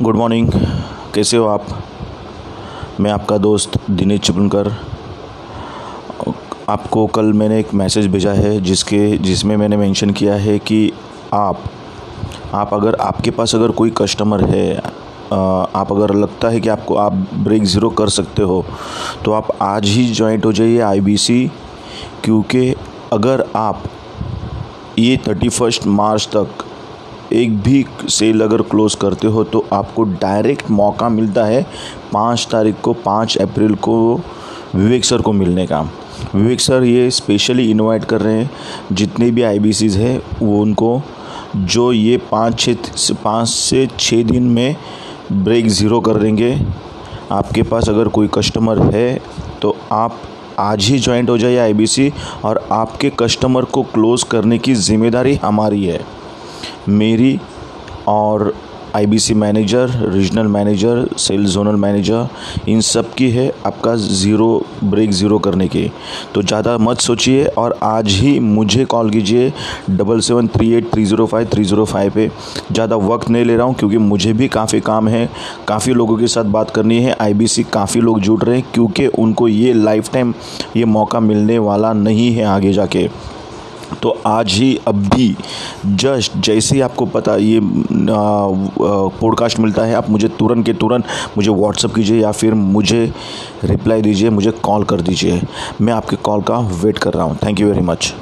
Good morning. कैसे हो आप? मैं आपका दोस्त दिनेश चिपनकर आपको कल मैंने एक मैसेज भेजा है जिसके, जिसमें मैंने मेंशन किया है कि आप आप अगर आपके पास अगर कोई कस्टमर है आप अगर लगता है कि आपको आप ब्रेक ज़ीरो कर सकते हो तो आप आज ही ज्वाइंट हो जाइए आईबीसी क्योंकि अगर आप ये थर्टी फ़र्स्ट मार्च तक एक भी सेल अगर क्लोज़ करते हो तो आपको डायरेक्ट मौका मिलता है पाँच तारीख को, पाँच अप्रैल को विवेक सर को मिलने का। विवेक सर ये स्पेशली इनवाइट कर रहे हैं, जितने भी आई बी सीज़ है, वो उनको, जो ये पाँच छः पाँच से छः दिन में ब्रेक ज़ीरो कर देंगे। आपके पास अगर कोई कस्टमर है तो आप आज ही ज्वाइंट हो जाइए आईबीसी और आपके कस्टमर को क्लोज़ करने की ज़िम्मेदारी हमारी है। मेरी और IBC manager regional manager sales zonal manager इन सब की है आपका ज़ीरो ब्रेक ज़ीरो करने की। तो ज़्यादा मत सोचिए और आज ही मुझे कॉल कीजिए double seven three eight three zero five three zero five पे। ज़्यादा वक्त नहीं ले रहा हूँ क्योंकि मुझे भी काफ़ी काम है, काफ़ी लोगों के साथ बात करनी है। आईबीसी काफ़ी लोग जुड़ रहे हैं क्योंकि उनको ये लाइफ टाइम ये मौका मिलने वाला नहीं है आगे जाके। तो आज ही, अब भी जस्ट जैसे ही आपको पता ये पॉडकास्ट मिलता है, आप मुझे तुरंत के तुरंत मुझे व्हाट्सअप कीजिए या फिर मुझे रिप्लाई दीजिए, मुझे कॉल कर दीजिए। मैं आपके कॉल का वेट कर रहा हूँ। Thank you very much